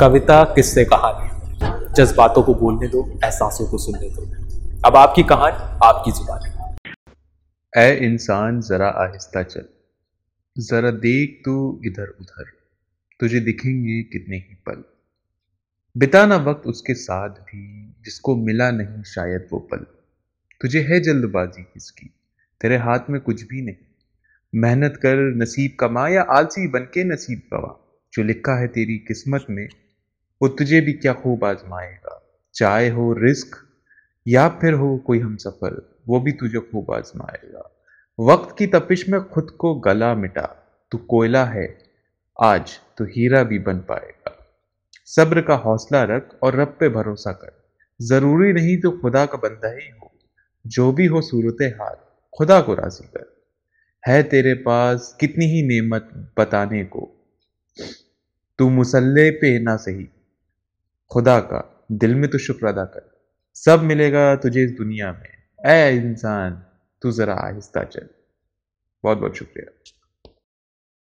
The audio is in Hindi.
कविता किससे कहानी जज्बातों को बोलने दो, एहसासों को सुनने दो। अब आपकी कहानी, आपकी जुबानी। ए इंसान, जरा आहिस्ता चल। जरा देख तू इधर उधर। तुझे दिखेंगे कितने ही पल। बिताना वक्त उसके साथ भी, जिसको मिला नहीं शायद वो पल। तुझे है जल्दबाजी किसकी? तेरे हाथ में कुछ भी नहीं। मेहनत कर नसीब कमा या आलसी बनके नसीब गवा। जो लिखा है तेरी किस्मत में वो तुझे भी क्या खूब आजमाएगा? चाहे हो रिस्क या फिर हो कोई हम सफ़र वो भी तुझे खूब आजमाएगा। वक्त की तपिश में खुद को गला मिटा। तू कोयला है, आज तो हीरा भी बन पाएगा। सब्र का हौसला रख और रब पे भरोसा कर। ज़रूरी नहीं तो खुदा का बंदा ही हो। जो भी हो सूरत हाल, खुदा को राज़ी कर। है तेरे पास कितनी ही नेमत बताने को। तू मुसल्ले पे ना सही। खुदा का दिल में तो शुक्र अदा कर। सब मिलेगा तुझे इस दुनिया में। ऐ इंसान, तू जरा आहिस्ता चल। बहुत बहुत शुक्रिया।